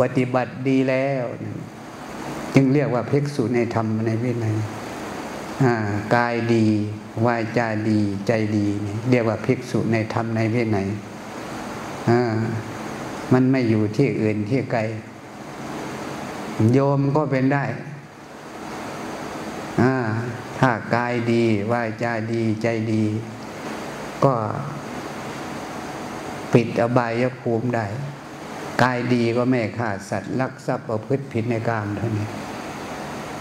ปฏิบัติดีแล้ว จึงเรียกว่าภิกษุในธรรมในวินัยกายดีวาจาดีใจดีเรียกว่าภิกษุในธรรมในวินัยมันไม่อยู่ที่อื่นที่ไกล โยมก็เป็นได้ถ้ากายดีวาจาดีใจดี ก็ปิดอบายภูมิได้ กายดีก็ไม่ฆ่าสัตว์ลักทรัพย์ประพฤติผิดในกามเท่านี้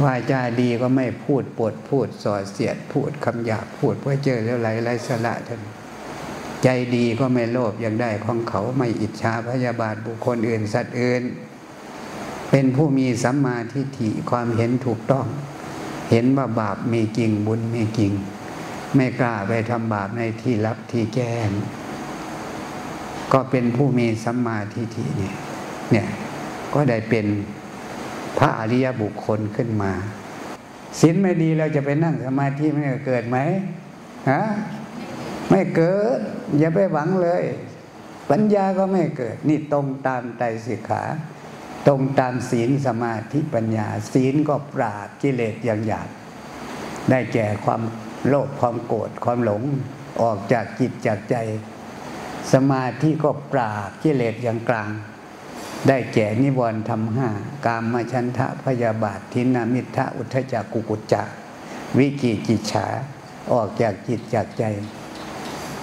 วาจาดีก็ไม่พูดปดพูดส่อเสียด พูดคำหยาบพูดเพื่อเจอแล้วไหลไรสละท่านใจดีก็ไม่โลภอยางได้ของเขาไม่อิจฉาพยาบาทบุคคลอื่นสัตว์อื่น เป็นผู้มีสัมมาทิฏฐิความเห็นถูกต้อง เห็นว่าบาปมีจริงบุญมีจริง ไม่กล้าไปทำบาปในที่ลับที่แก้ง ก็เป็นผู้มีสัมมาทิฏฐิเนี่ยเนี่ยก็ได้เป็นพระอริยบุคคลขึ้นมาศีลไม่ดีเราจะไปนั่งสมาธิไม่เกิดไหมฮะไม่เกิด อย่าไปหวังเลย ปัญญาก็ไม่เกิด นี่ตรงตามใจสิกขา ตรงตามศีลสมาธิปัญญา ศีลก็ปราบกิเลสอย่างหยาบได้แก่ความโลภความโกรธความหลงออกจากจิตจากใจ สมาธิก็ปราบกิเลสอย่างกลาง ได้แก่นิวรณ์ทำห้ากามมาชันทะพยาบาททินามิทะอุทจักกุกุจจะวิกิจิฉาออกจากจิตจากใจ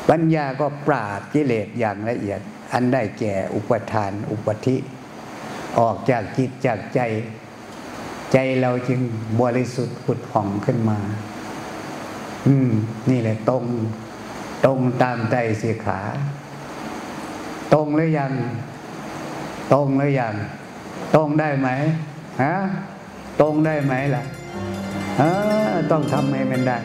ปัญญาก็ปราบกิเลสอย่างละเอียด อันได้แก่อุปทานอุปธิ ออกจากจิตจากใจ ใจเราจึงบริสุทธิ์ผุดผ่องขึ้นมา อืม นี่แหละตรง ตรงตามใจสีขา ตรงหรือยัง ตรงหรือยัง ตรงได้ไหมฮะตรงได้ไหมล่ะเออต้องทำให้มันได้